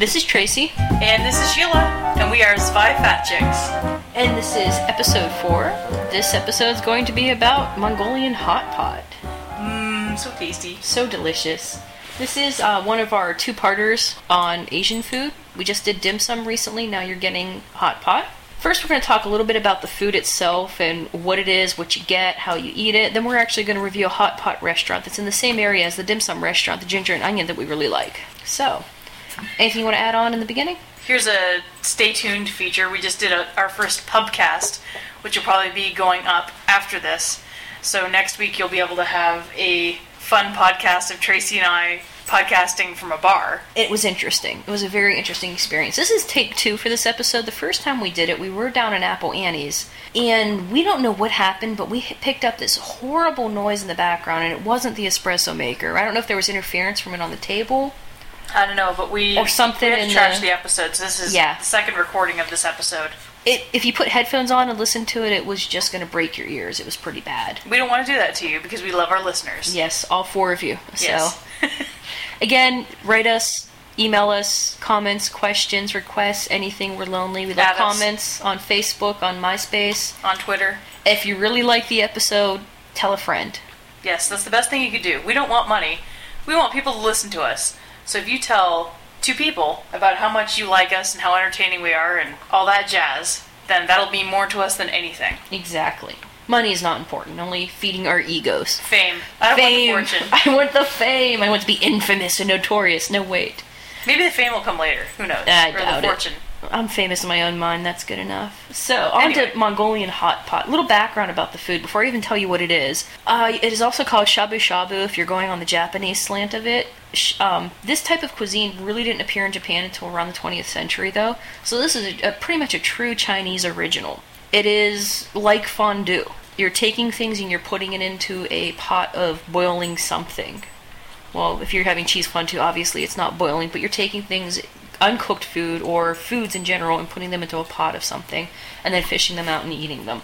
This is Tracy, And this is Sheila, and we are Spy Fat Chicks. and this is episode four. This episode is going to be about Mongolian hot pot. Mmm, so tasty. So delicious. This is uh, one of our two parters on Asian food. We just did dim sum recently, now you're getting hot pot. First, we're going to talk a little bit about the food itself and what it is, what you get, how you eat it. Then, we're actually going to review a hot pot restaurant that's in the same area as the dim sum restaurant, the Ginger and Onion, that we really like. So, anything you want to add on in the beginning? Here's a stay tuned feature. We just did a, our first pubcast, which will probably be going up after this. So next week you'll be able to have a fun podcast of Tracy and I podcasting from a bar. It was interesting. It was a very interesting experience. This is take two for this episode. The first time we did it, we were down in Apple Annie's, and we don't know what happened, but we picked up this horrible noise in the background, and it wasn't the espresso maker. I don't know if there was interference from it on the table. I don't know, but we Or something we had to in trash the- the episode. So this is Yeah. the second recording of this episode. It, if you put headphones on and listen to it, it was just going to break your ears. It was pretty bad. We don't want to do that to you because we love our listeners. Yes, all four of you. Yes. So, again, write us, email us, comments, questions, requests, anything. We're lonely. We love Add us. comments on Facebook, on MySpace. On Twitter. If you really like the episode, tell a friend. Yes, that's the best thing you could do. We don't want money. We want people to listen to us. So if you tell two people about how much you like us and how entertaining we are and all that jazz, then that'll mean more to us than anything. Exactly. Money is not important, only feeding our egos. Fame. I don't fame. want the fortune. I want the fame. I want to be infamous and notorious. No, wait. Maybe the fame will come later. Who knows? I or doubt the it. I'm famous in my own mind. That's good enough. So, on Anyway. to Mongolian hot pot. Little background about the food before I even tell you what it is. Uh, it is also called shabu shabu if you're going on the Japanese slant of it. Um, this type of cuisine really didn't appear in Japan until around the 20th century, though. So this is a, a pretty much a true Chinese original. It is like fondue. You're taking things and you're putting it into a pot of boiling something well, if you're having cheese fondue, obviously it's not boiling, but you're taking things, uncooked food or foods in general, and putting them into a pot of something, and then fishing them out and eating them.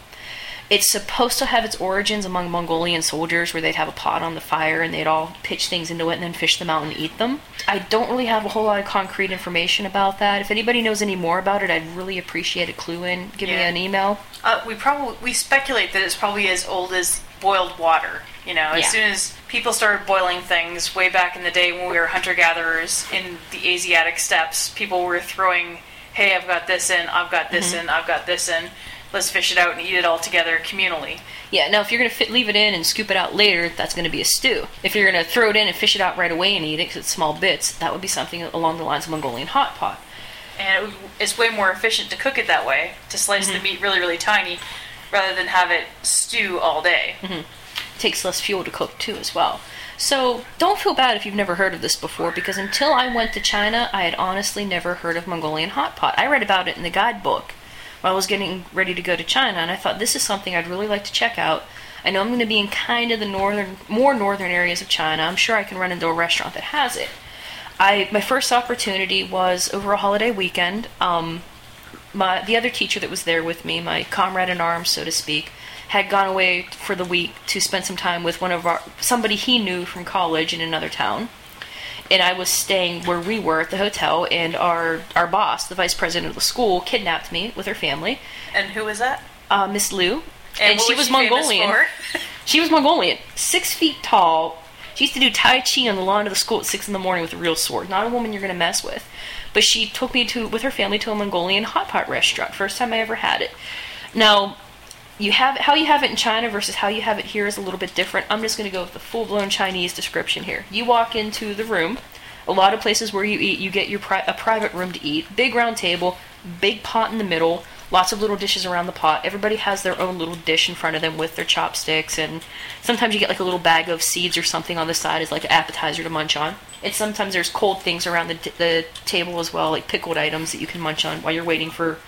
It's supposed to have its origins among Mongolian soldiers where they'd have a pot on the fire and they'd all pitch things into it and then fish them out and eat them. I don't really have a whole lot of concrete information about that. If anybody knows any more about it, I'd really appreciate a clue in. Give me an email. Uh, we probably we speculate that it's probably as old as boiled water. You know, as Yeah. soon as people started boiling things way back in the day when we were hunter gatherers in the Asiatic steppes, people were throwing, "Hey, I've got this in, I've got this Mm-hmm. in, I've got this in. Let's fish it out and eat it all together communally." Yeah, now if you're going to leave it in and scoop it out later, that's going to be a stew. If you're going to throw it in and fish it out right away and eat it because it's small bits, that would be something along the lines of Mongolian hot pot. And it, it's way more efficient to cook it that way, to slice Mm-hmm. the meat really, really tiny, rather than have it stew all day. Mm-hmm. Takes less fuel to cook too as well. So don't feel bad if you've never heard of this before because until I went to China, I had honestly never heard of Mongolian hot pot. I read about it in the guidebook while I was getting ready to go to China and I thought this is something I'd really like to check out. I know I'm going to be in kind of the northern more northern areas of China. I'm sure I can run into a restaurant that has it. I my first opportunity was over a holiday weekend. Um, my the other teacher that was there with me, my comrade in arms, so to speak, had gone away for the week to spend some time with one of our somebody he knew from college in another town. And I was staying where we were at the hotel, and our our boss, the vice president of the school, kidnapped me with her family, And who was that? uh, Miss Liu, and, what she was famous Mongolian. She was Mongolian, six feet tall. She used to do Tai Chi on the lawn of the school at six in the morning with a real sword. Not a woman you're going to mess with. But she took me to with her family to a Mongolian hot pot restaurant. First time I ever had it. Now, you have how you have it in China versus how you have it here is a little bit different. I'm just going to go with the full blown Chinese description here. You walk into the room. A lot of places where you eat, you get your pri- a private room to eat. Big round table, big pot in the middle, lots of little dishes around the pot. Everybody has their own little dish in front of them with their chopsticks, and sometimes you get like a little bag of seeds or something on the side as like an appetizer to munch on. And sometimes there's cold things around the, the table as well, like pickled items that you can munch on while you're waiting for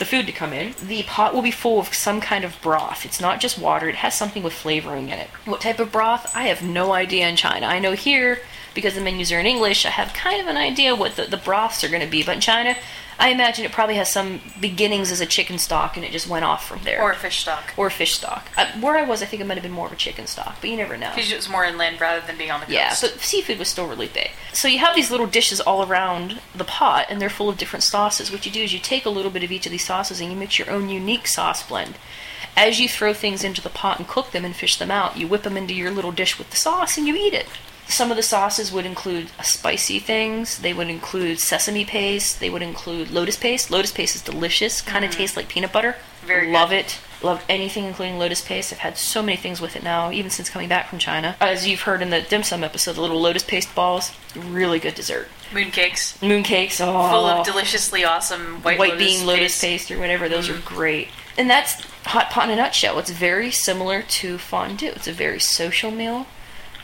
the food to come in. The pot will be full of some kind of broth. It's not just water, it has something with flavoring in it. What type of broth? I have no idea in China. I know here because the menus are in English, I have kind of an idea what the, the broths are going to be. But in China, I imagine it probably has some beginnings as a chicken stock and it just went off from there. Or a fish stock. Or a fish stock. Uh, where I was, I think it might have been more of a chicken stock, but you never know. Because it was more inland rather than being on the coast. Yeah, but seafood was still really big. So you have these little dishes all around the pot, and they're full of different sauces. What you do is you take a little bit of each of these sauces and you mix your own unique sauce blend. As you throw things into the pot and cook them and fish them out, you whip them into your little dish with the sauce and you eat it. Some of the sauces would include spicy things. They would include sesame paste. They would include lotus paste. Lotus paste is delicious. Kind of tastes like peanut butter. Very Love good. it. Love anything including lotus paste. I've had so many things with it now, even since coming back from China. As you've heard in the dim sum episode, the little lotus paste balls, really good dessert. Mooncakes. Mooncakes, oh, Full of deliciously awesome white, white lotus bean lotus paste. Mm-hmm. paste or whatever. Those are great. And that's hot pot in a nutshell. It's very similar to fondue. It's a very social meal.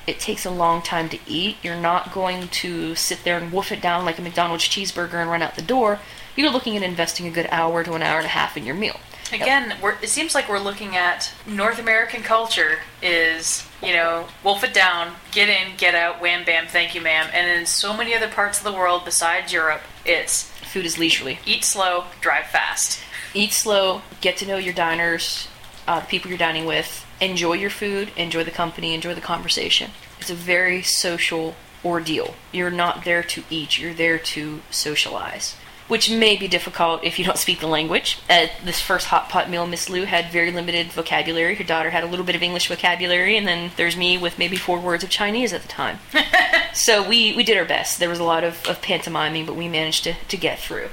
It takes a long time to eat. You're not going to sit there and wolf it down like a McDonald's cheeseburger and run out the door. You're looking at investing a good hour to an hour and a half in your meal. Again, we're, it seems like we're looking at North American culture is, you know, wolf it down, get in, get out, wham bam, thank you ma'am. And in so many other parts of the world besides Europe, it's Food is leisurely. eat slow, drive fast. Eat slow, get to know your diners, uh, the people you're dining with, enjoy your food, enjoy the company, enjoy the conversation. It's a very social ordeal. You're not there to eat, you're there to socialize. Which may be difficult if you don't speak the language. At this first hot pot meal, Miss Lou had very limited vocabulary. Her daughter had a little bit of English vocabulary, and then there's me with maybe four words of Chinese at the time. so we, we did our best. There was a lot of, of pantomiming, but we managed to, to get through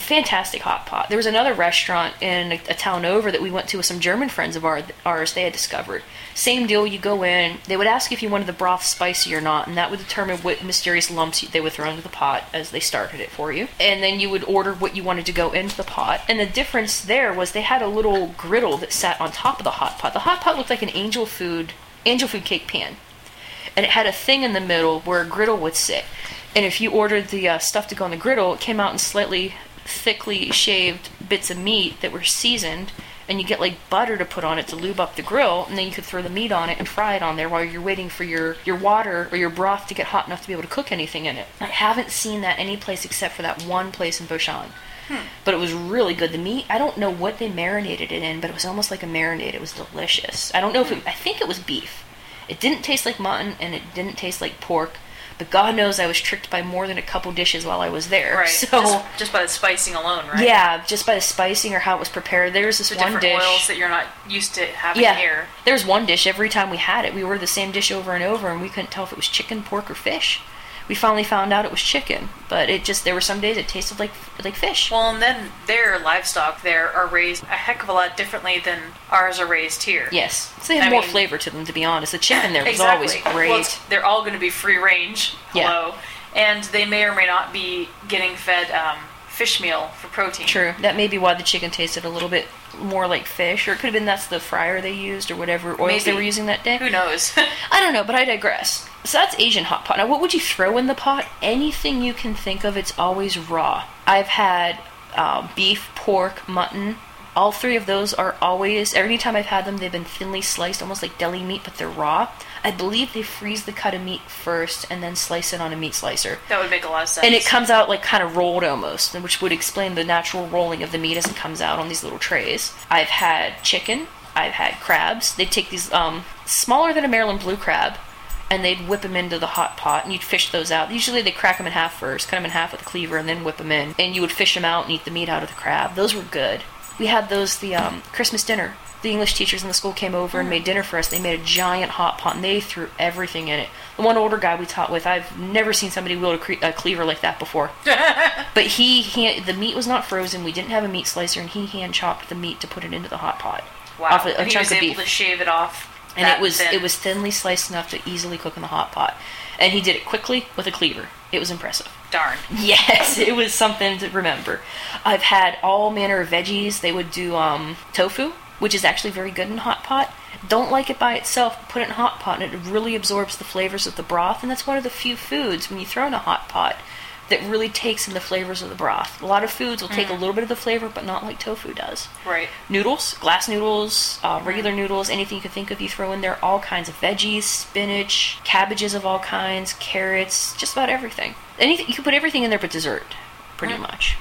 fantastic hot pot. There was another restaurant in a, a town over that we went to with some German friends of our, ours. They had discovered same deal. You go in, they would ask if you wanted the broth spicy or not, and that would determine what mysterious lumps they would throw into the pot as they started it for you. And then you would order what you wanted to go into the pot. And the difference there was they had a little griddle that sat on top of the hot pot. The hot pot looked like an angel food angel food cake pan and it had a thing in the middle where a griddle would sit. And if you ordered the uh, stuff to go on the griddle, it came out in slightly thickly shaved bits of meat that were seasoned, and you get like butter to put on it to lube up the grill, and then you could throw the meat on it and fry it on there while you're waiting for your, your water or your broth to get hot enough to be able to cook anything in it. I haven't seen that any place except for that one place in Boshan. Hmm. But it was really good. The meat, I don't know what they marinated it in, but it was almost like a marinade. It was delicious. I don't know if it, hmm. I think it was beef. It didn't taste like mutton and it didn't taste like pork, but God knows I was tricked by more than a couple dishes while I was there. Right. So just, just by the spicing alone, right? yeah, just by the spicing or how it was prepared. There's this The one different dish. oils that you're not used to having yeah, here. there's one dish every time we had it. We ordered the same dish over and over, and we couldn't tell if it was chicken, pork, or fish. We finally found out it was chicken, but it just there were some days it tasted like like fish. Well, and then their livestock there are raised a heck of a lot differently than ours are raised here. yes, so they have I more mean- flavor to them. To be honest, the chicken there was exactly. always great. Well, they're all going to be free range. Yeah. And they may or may not be getting fed um, fish meal for protein. True. That may be why the chicken tasted a little bit more like fish, or it could have been that's the fryer they used, or whatever oils they were using that day. Who knows? I don't know, but I digress. So that's Asian hot pot. Now, what would you throw in the pot? Anything you can think of, it's always raw. I've had uh, beef, pork, mutton. All three of those are always, every time I've had them, they've been thinly sliced, almost like deli meat, but they're raw. I believe they freeze the cut of meat first and then slice it on a meat slicer. that would make a lot of sense. And it comes out like kind of rolled almost, which would explain the natural rolling of the meat as it comes out on these little trays. I've had chicken. I've had crabs. They take these um, smaller than a Maryland blue crab, and they'd whip them into the hot pot, and you'd fish those out. Usually they crack them in half first, cut them in half with a cleaver, and then whip them in. And you would fish them out and eat the meat out of the crab. Those were good. We had those the um, Christmas dinner. The English teachers in the school came over and made dinner for us. They made a giant hot pot, and they threw everything in it. The one older guy we taught with, I've never seen somebody wield a, cre- a cleaver like that before. But he, he, the meat was not frozen. We didn't have a meat slicer, and he hand chopped the meat to put it into the hot pot. wow. Off a, a and he chunk was of able beef, to shave it off. and it was thin. it was thinly sliced enough to easily cook in the hot pot. And he did it quickly with a cleaver. It was impressive. darn. Yes, it was something to remember. I've had all manner of veggies. They would do um, tofu, which is actually very good in hot pot. Don't like it by itself. Put it in hot pot, and it really absorbs the flavors of the broth. And that's one of the few foods when you throw in a hot pot that really takes in the flavors of the broth. A lot of foods will take a mm. little bit of the flavor, but not like tofu does. Right. Noodles, glass noodles, uh, mm. regular noodles, anything you can think of, you throw in there. All kinds of veggies, spinach, cabbages of all kinds, carrots, just about everything. Anything you can put everything in there but dessert, pretty mm. much.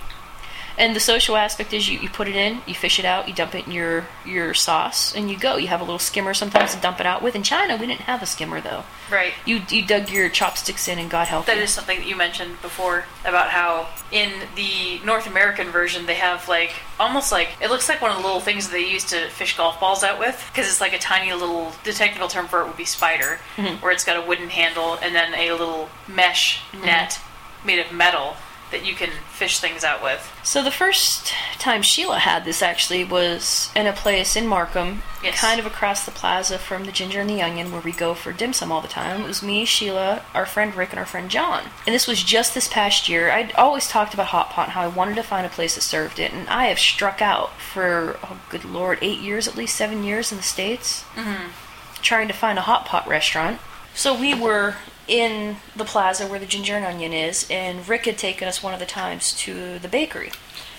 And the social aspect is you, you put it in, you fish it out, you dump it in your your sauce, and you go. You have a little skimmer sometimes to dump it out with. In China, we didn't have a skimmer though. Right. You you dug your chopsticks in, and God help That you. is something that you mentioned before about how in the North American version they have like almost like it looks like one of the little things that they use to fish golf balls out with because it's like a tiny little the technical term for it would be spider mm-hmm. where it's got a wooden handle and then a little mesh mm-hmm. net made of metal that you can fish things out with. So the first time Sheila had this actually was in a place in Markham, Yes. kind of across the plaza from the Ginger and the Onion, where we go for dim sum all the time. It was me, Sheila, our friend Rick, and our friend John. And this was just this past year. I'd always talked about hot pot and how I wanted to find a place that served it, and I have struck out for oh good lord, eight years at least, seven years in the states, mm-hmm. trying to find a hot pot restaurant. So we were in the plaza where the Ginger and Onion is, and Rick had taken us one of the times to the bakery.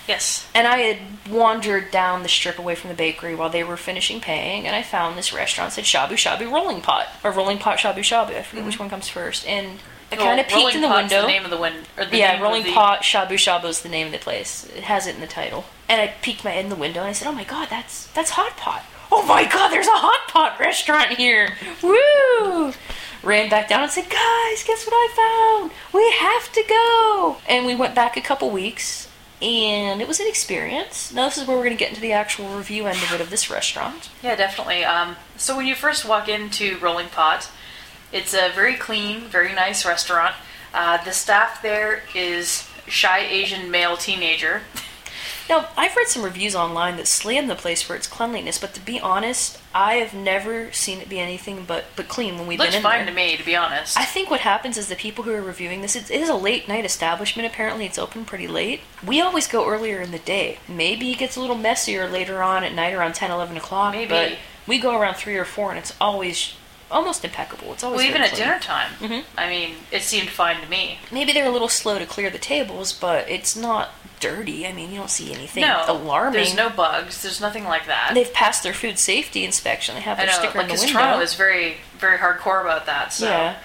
Yes. And I had wandered down the strip away from the bakery while they were finishing paying, and I found this restaurant said Shabu Shabu Rolling Pot or Rolling Pot Shabu Shabu. I forget which mm-hmm. one comes first. And I kind of peeked in the window. The name of the win- or the yeah, Rolling the- Pot Shabu Shabu is the name of the place. It has it in the title. And I peeked my head in the window and I said, "Oh my God, that's that's Hot Pot. Oh my God, there's a Hot Pot restaurant here. Woo!" Ran back down and said, "Guys, guess what I found? We have to go." And we went back a couple weeks. And it was an experience. Now this is where we're going to get into the actual review end of it of this restaurant. Yeah, definitely. Um, so when you first walk into Rolling Pot, it's a very clean, very nice restaurant. Uh, the staff there is shy Asian male teenager. Now, I've read some reviews online that slam the place for its cleanliness, but to be honest, I have never seen it be anything but, but clean when we've Looks been in fine there. to me, to be honest. I think what happens is the people who are reviewing this, it it is a late night establishment. Apparently, it's open pretty late. We always go earlier in the day. Maybe it gets a little messier later on at night around 10, 11 o'clock. Maybe. But we go around 3 or 4, and it's always almost impeccable. It's always well, even at dinner time, Mhm. I mean, it seemed fine to me. Maybe they're a little slow to clear the tables, but it's not dirty. I mean, you don't see anything no, alarming. There's no bugs. There's nothing like that. They've passed their food safety inspection. They have I their know, sticker like, in the window. Toronto is very, very hardcore about that. So Yeah.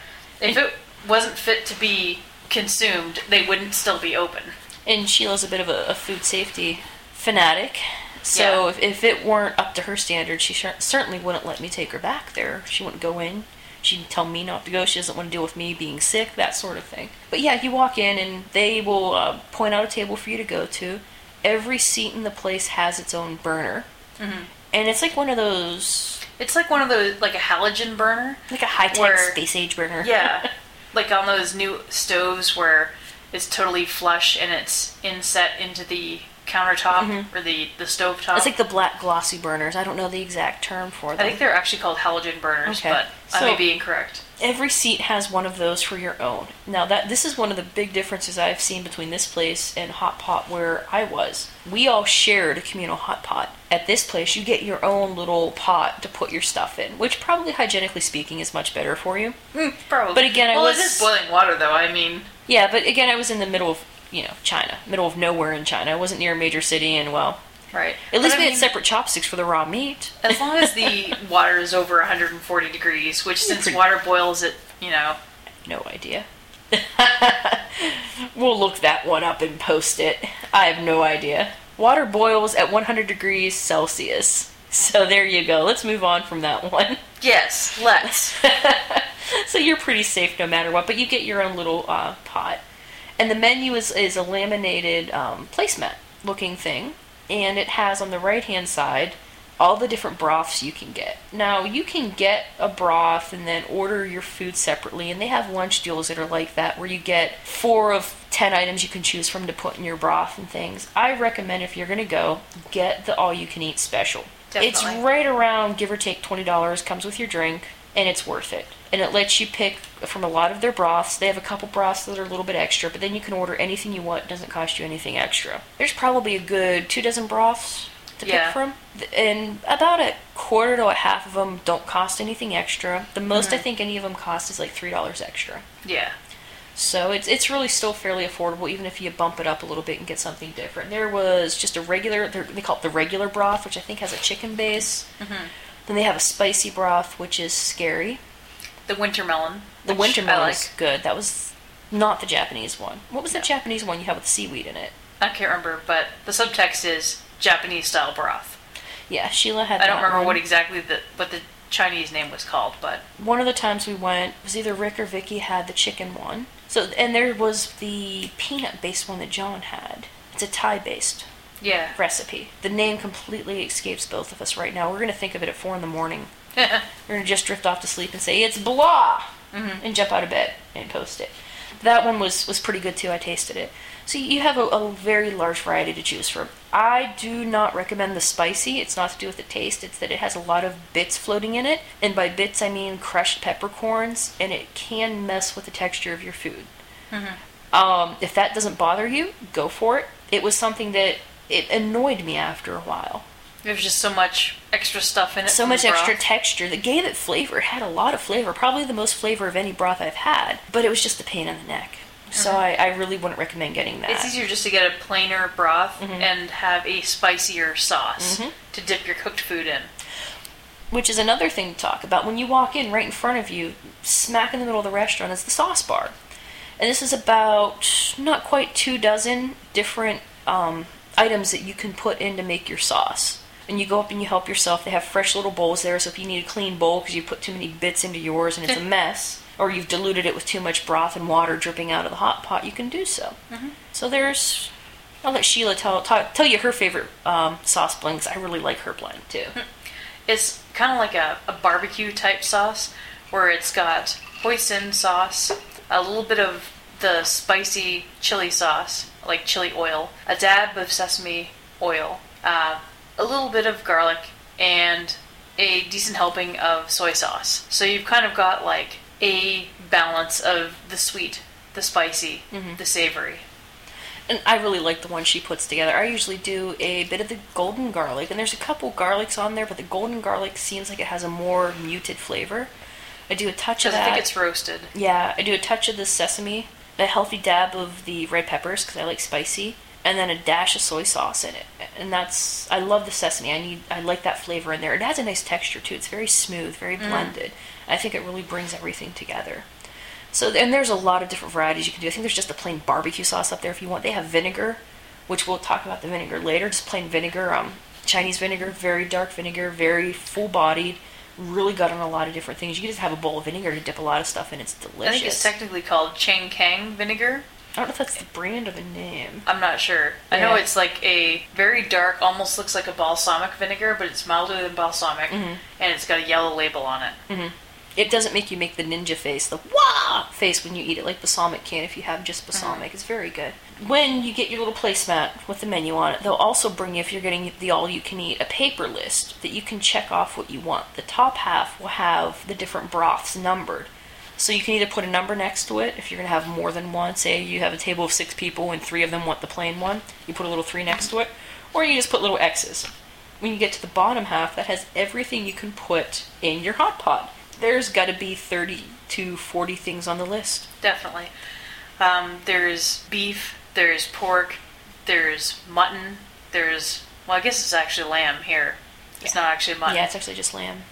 if it wasn't fit to be consumed, they wouldn't still be open. and Sheila's a bit of a, a food safety fanatic. So Yeah. if, if it weren't up to her standards, she cer- certainly wouldn't let me take her back there. She wouldn't go in. She'd tell me not to go. She doesn't want to deal with me being sick, that sort of thing. But yeah, you walk in and they will uh, point out a table for you to go to. Every seat in the place has its own burner. Mm-hmm. And it's like one of those, It's like one of those, like a halogen burner. like a high tech space age burner. Yeah, like on those new stoves where it's totally flush and it's inset into the countertop mm-hmm. or the the stove top. It's like the black glossy burners. I don't know the exact term for them. I think they're actually called halogen burners, Okay. but I may be incorrect. every seat has one of those for your own. Now that this is one of the big differences I've seen between this place and Hot Pot where I was. We all shared a communal hot pot. At this place, you get your own little pot to put your stuff in, which probably hygienically speaking is much better for you. Hmm, probably. But again, I well, was- it is boiling water, though. I mean, Yeah, but again, I was in the middle of you know China, middle of nowhere in China. I wasn't near a major city, and well, right. at least we had separate chopsticks for the raw meat. As long as the water is over 140 degrees, which since pretty- water boils at you know No idea. we'll look that one up and post it. I have no idea. Water boils at 100 degrees Celsius. So there you go. Let's move on from that one. yes, let's. so you're pretty safe no matter what, but you get your own little uh, pot. And the menu is, is a laminated um, placemat looking thing, and it has on the right hand side all the different broths you can get. Now, you can get a broth and then order your food separately, and they have lunch deals that are like that where you get four of ten items you can choose from to put in your broth and things. I recommend if you're going to go, get the all you can eat special. Definitely. It's right around give or take $20, comes with your drink, and it's worth it. And it lets you pick from a lot of their broths. They have a couple broths that are a little bit extra, but then you can order anything you want. It doesn't cost you anything extra. There's probably a good two dozen broths to Yeah. pick from, and about a quarter to a half of them don't cost anything extra. The most I mm-hmm. think any of them cost is like three dollars extra. Yeah. So it's it's really still fairly affordable, even if you bump it up a little bit and get something different. There was just a regular, they call it the regular broth, which I think has a chicken base. Mm-hmm. Then they have a spicy broth, which is scary. The winter melon. The winter melon like. is good. That was not the Japanese one. What was the Japanese one you had with seaweed in it? I can't remember, but the subtext is Japanese style broth. Yeah, Sheila had. I don't remember one. what exactly the what the Chinese name was called, but one of the times we went was either Rick or Vicky had the chicken one. So and there was the peanut based one that John had. It's a Thai based yeah. recipe. The name completely escapes both of us right now. We're gonna think of it at four in the morning. We're gonna just drift off to sleep and say it's blah, and jump out of bed and post it. That one was was pretty good too. I tasted it. So you have a, a very large variety to choose from. I do not recommend the spicy. It's not to do with the taste. It's that it has a lot of bits floating in it, and by bits I mean crushed peppercorns, and it can mess with the texture of your food. Um, if that doesn't bother you, go for it. It was something that it annoyed me after a while There's just so much extra stuff in it. so much extra texture that gave it flavor. It had a lot of flavor, probably the most flavor of any broth I've had, but it was just a pain in the neck. So I, I really wouldn't recommend getting that. It's easier just to get a plainer broth Mm-hmm. and have a spicier sauce to dip your cooked food in. Which is another thing to talk about. When you walk in, right in front of you, smack in the middle of the restaurant, is the sauce bar. And this is about not quite two dozen different um, items that you can put in to make your sauce. And you go up and you help yourself. They have fresh little bowls there, so if you need a clean bowl because you put too many bits into yours and it's a mess, or you've diluted it with too much broth and water dripping out of the hot pot, you can do so. So there's. I'll let Sheila tell tell, tell you her favorite um, sauce blend I really like her blend too. It's kind of like a, a barbecue type sauce where it's got hoisin sauce, a little bit of the spicy chili sauce, like chili oil, a dab of sesame oil, uh, a little bit of garlic, and a decent helping of soy sauce. So you've kind of got like a balance of the sweet, the spicy, mm-hmm. the savory. And I really like the one she puts together. I usually do a bit of the golden garlic, and there's a couple garlics on there, but the golden garlic seems like it has a more muted flavor. I do a touch of Because I think it's roasted. Yeah, I do a touch of the sesame, a healthy dab of the red peppers because I like spicy, and then a dash of soy sauce in it. And that's I love the sesame. I need I like that flavor in there. It has a nice texture too. It's very smooth, very blended. I think it really brings everything together. So and there's a lot of different varieties you can do. I think there's just a plain barbecue sauce up there if you want. They have vinegar, which we'll talk about the vinegar later. Just plain vinegar, um, Chinese vinegar, very dark vinegar, very full bodied. Really good on a lot of different things. You can just have a bowl of vinegar to dip a lot of stuff in. It's delicious. I think it's technically called Chinkiang vinegar. I don't know if that's the brand or the name. I'm not sure. I know Yeah. it's like a very dark, almost looks like a balsamic vinegar, but it's milder than balsamic, Mm-hmm. and it's got a yellow label on it. It doesn't make you make the ninja face, the wah face when you eat it, like balsamic can if you have just balsamic. It's very good. When you get your little placemat with the menu on it, they'll also bring you, if you're getting the all you can eat, a paper list that you can check off what you want. The top half will have the different broths numbered. So you can either put a number next to it if you're going to have more than one. Say you have a table of six people and three of them want the plain one, you put a little three next to it, or you just put little X's. When you get to the bottom half, that has everything you can put in your hot pot. There's got to be 30 to 40 things on the list. Definitely. Um, there's beef, there's pork, there's mutton, there's, well, I guess it's actually lamb here. It's Yeah. not actually mutton. Yeah, it's actually just lamb.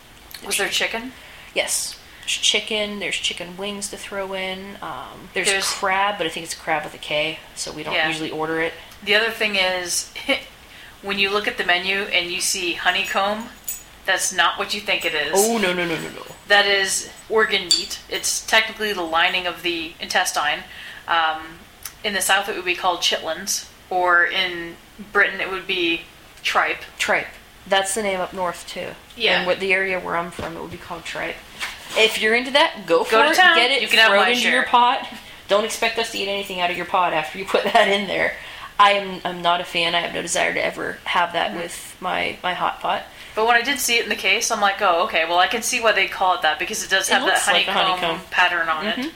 Was there chicken? Yes. There's chicken, there's chicken wings to throw in. Um, there's, There's- crab, but I think it's crab with a K, so we don't Yeah. usually order it. The other thing is, when you look at the menu and you see honeycomb, that's not what you think it is. Oh, no, no, no, no, no. That is organ meat. It's technically the lining of the intestine. Um, in the south, it would be called chitlins, or in Britain, it would be tripe. Tripe. That's the name up north, too. Yeah. And what the area where I'm from, it would be called tripe. If you're into that, go for Go to it. town. Get it. You can throw my it into share. your pot. Don't expect us to eat anything out of your pot after you put that in there. I am I'm not a fan. I have no desire to ever have that Mm-hmm. with my, my hot pot. But when I did see it in the case, I'm like, oh, okay. Well, I can see why they call it that because it does It have that looks like honeycomb, honeycomb. pattern on it.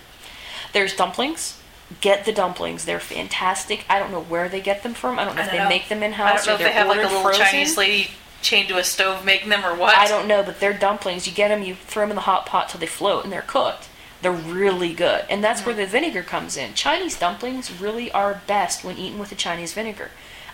There's dumplings. Get the dumplings. They're fantastic. I don't know where they get them from. I don't know I if don't they know. make them in I house don't know or if they're have like a little frozen. Chinese lady chained to a stove making them or what. I don't know, but they're dumplings. You get them, you throw them in the hot pot till they float, and they're cooked. They're really good. And that's where mm-hmm. the vinegar comes in. Chinese dumplings really are best when eaten with a Chinese vinegar.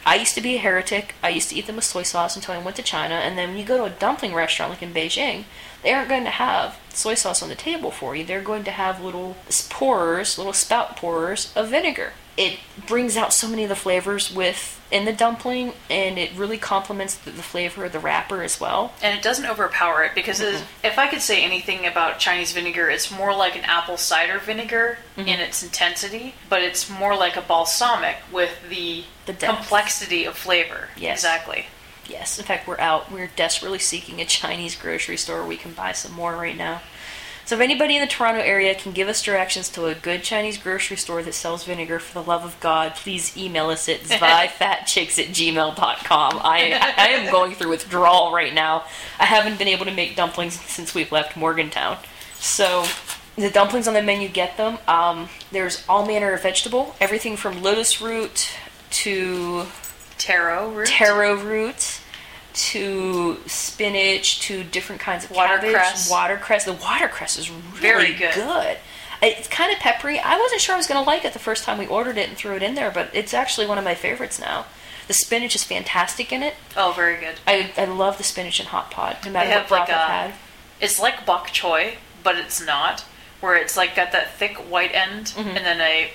I used to be a heretic. I used to eat them with soy sauce until I went to China. And then when you go to a dumpling restaurant like in Beijing, they aren't going to have soy sauce on the table for you. They're going to have little pourers, little spout pourers of vinegar. It brings out so many of the flavors with in the dumpling, and it really complements the, the flavor of the wrapper as well. And it doesn't overpower it because it- if I could say anything about Chinese vinegar, it's more like an apple cider vinegar Mm-hmm. in its intensity, but it's more like a balsamic with the, The depth. complexity of flavor. Yes. Exactly. Yes, in fact, we're out. We're desperately seeking a Chinese grocery store where we can buy some more right now. So, if anybody in the Toronto area can give us directions to a good Chinese grocery store that sells vinegar, for the love of God, please email us at zvifatchicks at gmail.com. I, I am going through withdrawal right now. I haven't been able to make dumplings since we've left Morgantown. So, the dumplings on the menu get them. Um, there's all manner of vegetable, everything from lotus root to Taro root. taro root to spinach to different kinds of Watercress. cabbage, watercress. The watercress is really Very good. good. It's kind of peppery. I wasn't sure I was going to like it the first time we ordered it and threw it in there, but it's actually one of my favorites now. The spinach is fantastic in it. Oh, very good. I, I love the spinach in hot pot, no matter what broth like I've a- had. It's like bok choy, but it's not. Where it's like got that thick white end Mm-hmm. and then a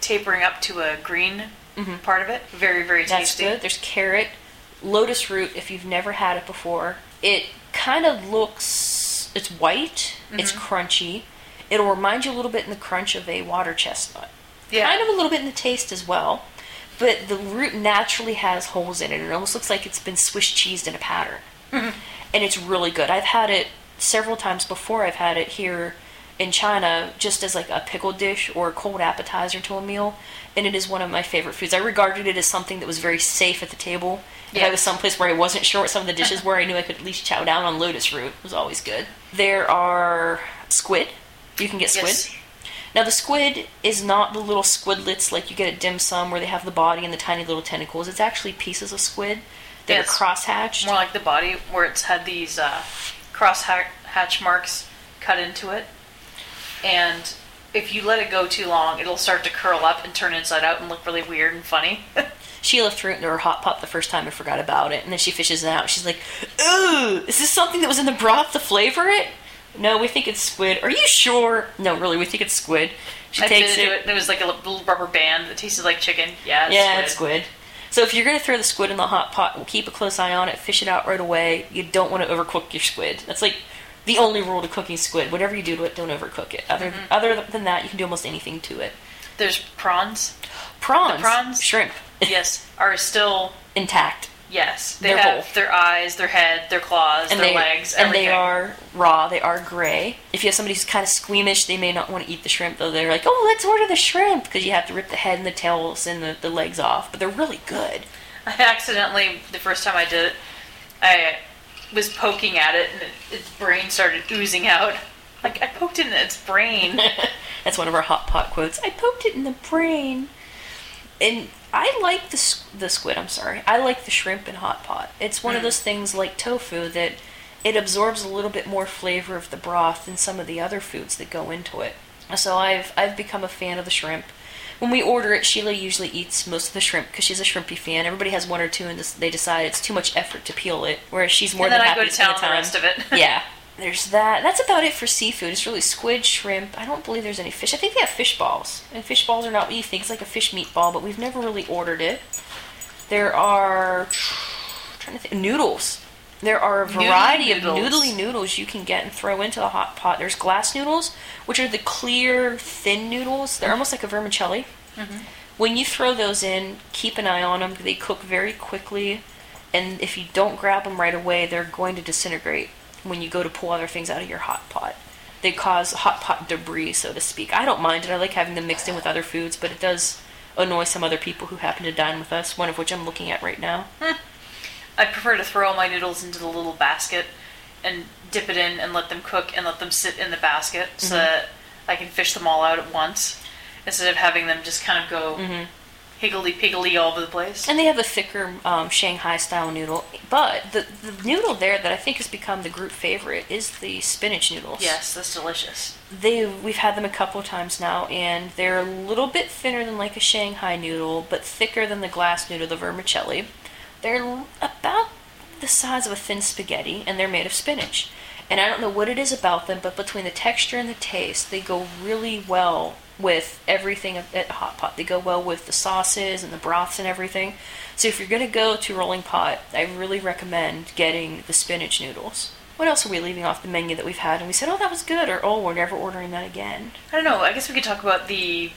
tapering up to a green part of it. Very, very Mm-hmm. That's tasty. good. There's carrot, lotus root. If you've never had it before, it kind of looks. It's white. It's Mm-hmm. crunchy. It'll remind you a little bit in the crunch of a water chestnut. Yeah. Kind of a little bit in the taste as well. But the root naturally has holes in it. It almost looks like it's been Swiss cheesed in a pattern. Mm-hmm. And it's really good. I've had it several times before. I've had it here in China just as like a pickle dish or a cold appetizer to a meal. And it is one of my favorite foods. I regarded it as something that was very safe at the table. If I Yeah. was someplace where I wasn't sure what some of the dishes were, I knew I could at least chow down on lotus root. It was always good. There are squid. You can get squid. Yes. Now the squid is not the little squidlets like you get at dim sum where they have the body and the tiny little tentacles. It's actually pieces of squid that Yes. are cross-hatched. More like the body, where it's had these uh, cross-hatch marks cut into it. And if you let it go too long, it'll start to curl up and turn inside out and look really weird and funny. Sheila threw it into her hot pot the first time and forgot about it, and then she fishes it out. She's like, "Ooh, is this something that was in the broth to flavor it?" No, we think it's squid. Are you sure? No, really, we think it's squid. She I takes it. it was like a little rubber band that tasted like chicken. Yeah, it's yeah, squid. it's squid. So if you're gonna throw the squid in the hot pot, keep a close eye on it. Fish it out right away. You don't want to overcook your squid. That's like the only rule to cooking squid. Whatever you do to it, don't overcook it. Other Mm-hmm. other than that, you can do almost anything to it. There's prawns. Prawns, prawns? shrimp, Yes, are still intact, yes. They They're have whole. their eyes, their head, their claws, and their they legs, and they are raw. They are gray. If you have somebody who's kind of squeamish, they may not want to eat the shrimp. Though they're like, "Oh, let's order the shrimp," because you have to rip the head and the tails and the, the legs off. But they're really good. I accidentally, the first time I did it, I was poking at it and its brain started oozing out. Like, I poked it in its brain. That's one of our hot pot quotes. I poked it in the brain. And I like the the squid. I'm sorry. I like the shrimp in hot pot. It's one of mm. those things like tofu that it absorbs a little bit more flavor of the broth than some of the other foods that go into it. So I've I've become a fan of the shrimp. When we order it, Sheila usually eats most of the shrimp because she's a shrimpy fan. Everybody has one or two, and they decide it's too much effort to peel it. Whereas she's more and then than I happy go to town the rest of it. yeah. There's that. That's about it for seafood. It's really squid, shrimp. I don't believe there's any fish. I think they have fish balls. And fish balls are not what you think. It's like a fish meatball, but we've never really ordered it. There are trying to think noodles. There are a variety of noodly noodles you can get and throw into the hot pot. There's glass noodles, which are the clear, thin noodles. They're almost like a vermicelli. Mm-hmm. When you throw those in, keep an eye on them. They cook very quickly, and if you don't grab them right away, they're going to disintegrate when you go to pull other things out of your hot pot. They cause hot pot debris, so to speak. I don't mind it. I like having them mixed in with other foods, but it does annoy some other people who happen to dine with us, one of which I'm looking at right now. I prefer to throw all my noodles into the little basket and dip it in and let them cook and let them sit in the basket so Mm-hmm. that I can fish them all out at once instead of having them just kind of go higgledy piggledy all over the place. And they have a thicker um, Shanghai style noodle. But the, the noodle there that I think has become the group favorite is the spinach noodles. Yes, that's delicious. They we've had them a couple times now, and they're a little bit thinner than like a Shanghai noodle, but thicker than the glass noodle, the vermicelli. They're about the size of a thin spaghetti, and they're made of spinach. And I don't know what it is about them, but between the texture and the taste, they go really well with everything at Hot Pot. They go well with the sauces and the broths and everything. So if you're going to go to Rolling Pot, I really recommend getting the spinach noodles. What else are we leaving off the menu that we've had? And we said, oh, that was good, or oh, we're never ordering that again. I don't know. I guess we could talk about the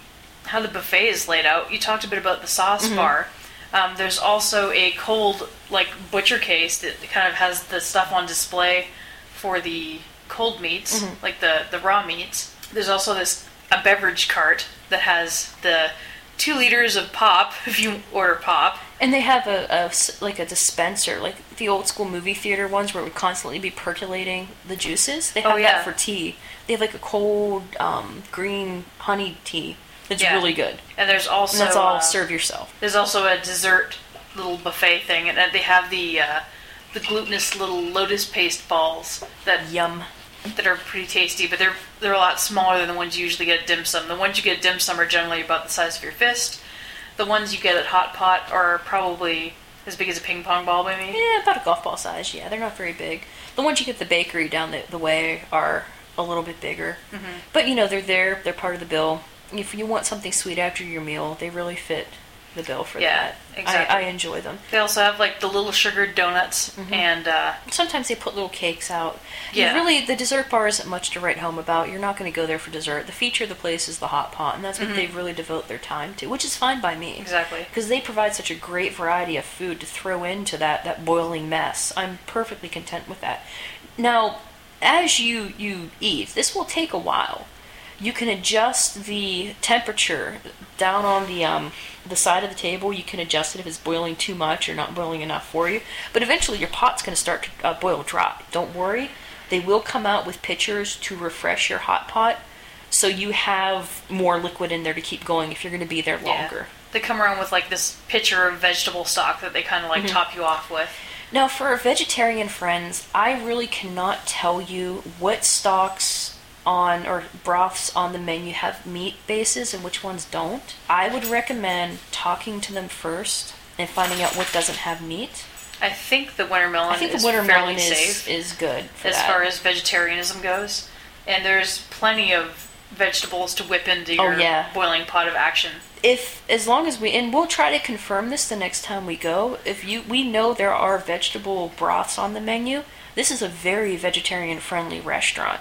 how the buffet is laid out. You talked a bit about the sauce bar. Um, there's also a cold like butcher case that kind of has the stuff on display for the cold meats, like the the raw meats. There's also this a beverage cart that has the two liters of pop if you order pop. And they have a, a like a dispenser, like the old school movie theater ones, where it would constantly be percolating the juices. They have Oh, yeah. that for tea. They have like a cold um, green honey tea. That's Yeah. really good. And there's also And that's all uh, serve yourself. There's also a dessert little buffet thing, and they have the uh, the glutinous little lotus paste balls that Yum. That are pretty tasty, but they're they're a lot smaller than the ones you usually get at dim sum. The ones you get at dim sum are generally about the size of your fist. The ones you get at hot pot are probably as big as a ping pong ball, maybe. Yeah, about a golf ball size. Yeah, they're not very big. The ones you get at the bakery down the, the way are a little bit bigger. Mm-hmm. But you know, they're there. They're part of the bill. If you want something sweet after your meal, they really fit the bill for Yeah, that. exactly. I, I enjoy them. They also have like the little sugared donuts and uh, Sometimes they put little cakes out. Yeah. And really, the dessert bar isn't much to write home about. You're not going to go there for dessert. The feature of the place is the hot pot, and that's what they really devote their time to, which is fine by me. Mm-hmm. exactly. Because they provide such a great variety of food to throw into that, that boiling mess. I'm perfectly content with that. Now, as you, you eat, this will take a while. You can adjust the temperature down on the um, the side of the table. You can adjust it if it's boiling too much or not boiling enough for you. But eventually, your pot's going to start to uh, boil dry. Don't worry. They will come out with pitchers to refresh your hot pot, so you have more liquid in there to keep going if you're going to be there Yeah. longer. They come around with like this pitcher of vegetable stock that they kind of like top you off with. Now, for our vegetarian friends, I really cannot tell you what stocks on or broths on the menu have meat bases and which ones don't. I would recommend talking to them first and finding out what doesn't have meat. I think the winter melon I think is the winter melon safe. is, is good for as that. far as vegetarianism goes. And there's plenty of vegetables to whip into Oh, your yeah. boiling pot of action. if as long as we and we'll try to confirm this the next time we go if you we know there are vegetable broths on the menu this is a very vegetarian friendly restaurant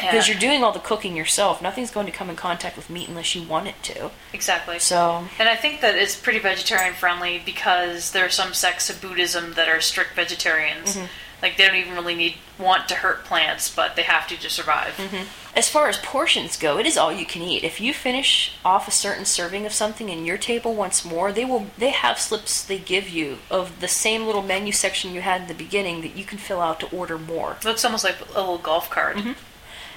because Yeah, you're doing all the cooking yourself nothing's going to come in contact with meat unless you want it to exactly. so And I think that it's pretty vegetarian friendly because there are some sects of Buddhism that are strict vegetarians. Mm-hmm. Like they don't even really need want to hurt plants, but they have to to survive. Mm-hmm. as far as portions go it is all you can eat if you finish off a certain serving of something in your table once more they will they have slips they give you of the same little menu section you had in the beginning that you can fill out to order more It looks almost like a little golf cart. Mm-hmm.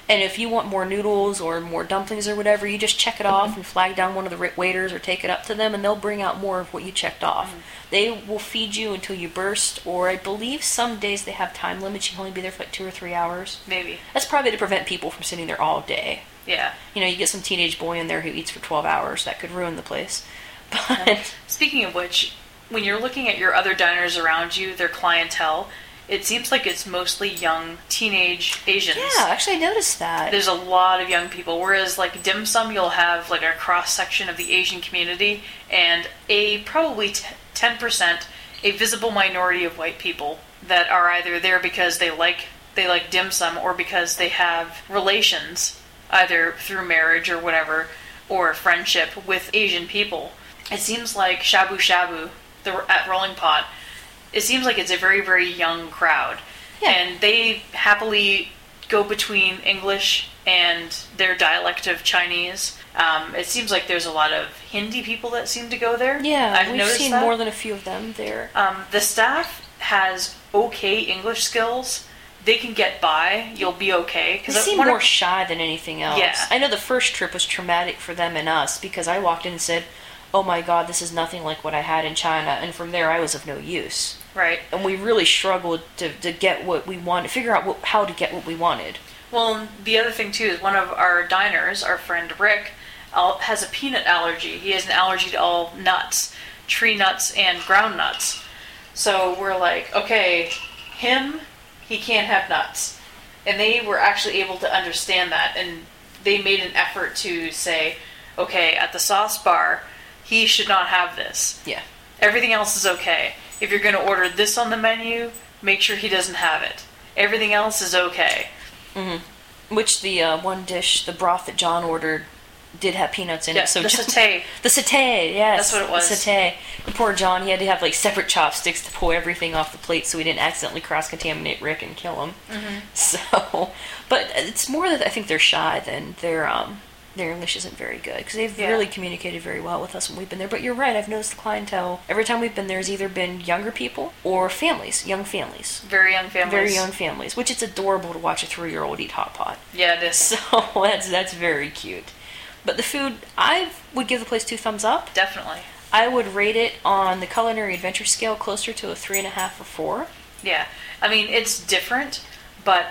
And if you want more noodles or more dumplings or whatever, you just check it off and flag down one of the waiters or take it up to them, and they'll bring out more of what you checked off. Mm-hmm. They will feed you until you burst, or I believe some days they have time limits. You can only be there for like two or three hours. Maybe. That's probably to prevent people from sitting there all day. Yeah. You know, you get some teenage boy in there who eats for 12 hours, that could ruin the place. But Speaking of which, when you're looking at your other diners around you, their clientele, it seems like it's mostly young teenage Asians. yeah, actually, I noticed that. There's a lot of young people, whereas like dim sum, you'll have like a cross section of the Asian community and a probably t- 10% a visible minority of white people that are either there because they like they like dim sum or because they have relations either through marriage or whatever or friendship with Asian people. It seems like shabu shabu the, at Rolling Pot. It seems like it's a very very young crowd, Yeah. and they happily go between English and their dialect of Chinese. Um, it seems like there's a lot of Hindi people that seem to go there. yeah, I've we've noticed seen that. more than a few of them there. Um, the staff has okay English skills. They can get by. You'll be okay. They seem one of- more shy than anything else. Yeah. I know the first trip was traumatic for them and us because I walked in and said, oh my god, this is nothing like what I had in China, and from there I was of no use. Right. And we really struggled to, to get what we wanted, figure out what, how to get what we wanted. Well, the other thing too is one of our diners, our friend Rick, has a peanut allergy. He has an allergy to all nuts, tree nuts and ground nuts. So we're like, okay, him, he can't have nuts. And they were actually able to understand that and they made an effort to say, okay, at the sauce bar, he should not have this. Yeah. Everything else is okay. If you're going to order this on the menu, make sure he doesn't have it. Everything else is okay. Which the uh, one dish, the broth that John ordered, did have peanuts in Yeah, it. So the John- satay. The satay, yes. That's what it was. The satay. Poor John, he had to have like separate chopsticks to pull everything off the plate so he didn't accidentally cross contaminate Rick and kill him. Mm-hmm. So, but it's more that I think they're shy than their um their English isn't very good because they've Yeah. really communicated very well with us when we've been there. But you're right, I've noticed the clientele every time we've been there has either been younger people or families, young families. Very young families. Very young families, which it's adorable to watch a three-year-old eat hot pot. Yeah, it is. So that's that's very cute. But the food, I would give the place two thumbs up. Definitely. I would rate it on the culinary adventure scale closer to a three and a half or four. Yeah. I mean, it's different, but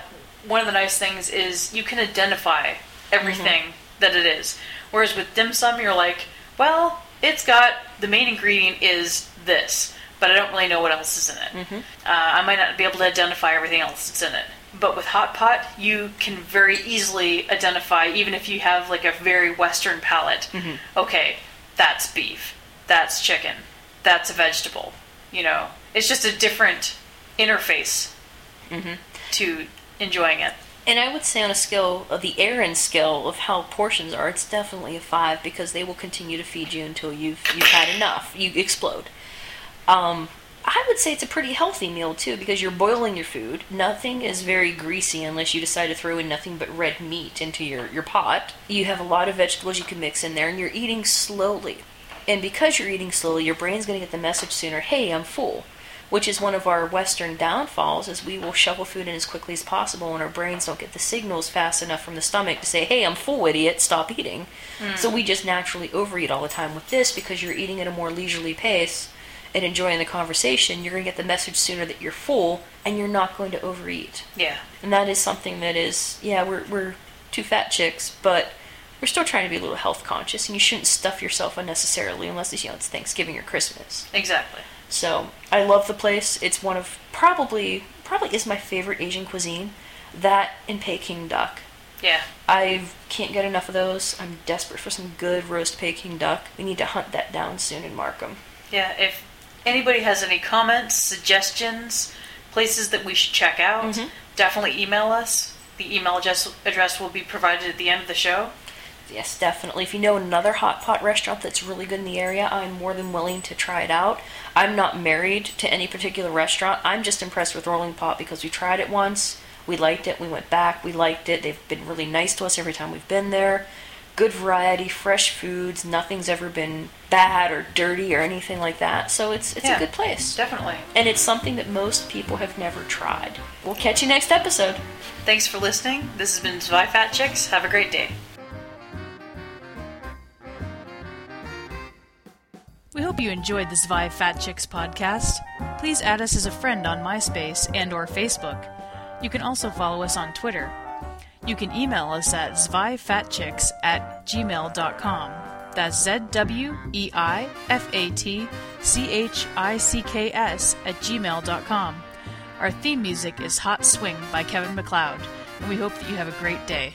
one of the nice things is you can identify everything mm-hmm. That it is. Whereas with dim sum, you're like, well, it's got the main ingredient is this, but I don't really know what else is in it. Mm-hmm. Uh, I might not be able to identify everything else that's in it. But with hot pot, you can very easily identify, even if you have like a very Western palate. Mm-hmm. Okay, that's beef, that's chicken, that's a vegetable. You know, it's just a different interface mm-hmm. to enjoying it. And I would say on a scale of the Aaron scale of how portions are, it's definitely a five because they will continue to feed you until you've you've had enough. You explode. Um, I would say it's a pretty healthy meal too because you're boiling your food. Nothing is very greasy unless you decide to throw in nothing but red meat into your, your pot. You have a lot of vegetables you can mix in there and you're eating slowly. And because you're eating slowly, your brain's going to get the message sooner, hey, I'm full. Which is one of our Western downfalls is we will shovel food in as quickly as possible and our brains don't get the signals fast enough from the stomach to say, hey, I'm full, idiot, stop eating. Hmm. So we just naturally overeat all the time with this because you're eating at a more leisurely pace and enjoying the conversation, you're going to get the message sooner that you're full and you're not going to overeat. Yeah. And that is something that is, yeah, we're, we're two fat chicks, but we're still trying to be a little health conscious and you shouldn't stuff yourself unnecessarily unless it's, you know, it's Thanksgiving or Christmas. Exactly. So I love the place. It's one of probably, probably is my favorite Asian cuisine. That and Peking duck. Yeah. I can't get enough of those. I'm desperate for some good roast Peking duck. We need to hunt that down soon in Markham. Yeah. If anybody has any comments, suggestions, places that we should check out, mm-hmm. definitely email us. The email address, address will be provided at the end of the show. Yes, definitely. If you know another hot pot restaurant that's really good in the area, I'm more than willing to try it out. I'm not married to any particular restaurant. I'm just impressed with Rolling Pot because we tried it once. We liked it. We went back. We liked it. They've been really nice to us every time we've been there. Good variety, fresh foods. Nothing's ever been bad or dirty or anything like that. So it's it's Yeah. a good place. Definitely. And it's something that most people have never tried. We'll catch you next episode. Thanks for listening. This has been Zwei Fat Chicks. Have a great day. We hope you enjoyed this Zwei Fat Chicks podcast. Please add us as a friend on MySpace and or Facebook. You can also follow us on Twitter. You can email us at zweifatchicks at gmail.com. That's Z-W-E-I-F-A-T-C-H-I-C-K-S at gmail.com. Our theme music is Hot Swing by Kevin MacLeod, and we hope that you have a great day.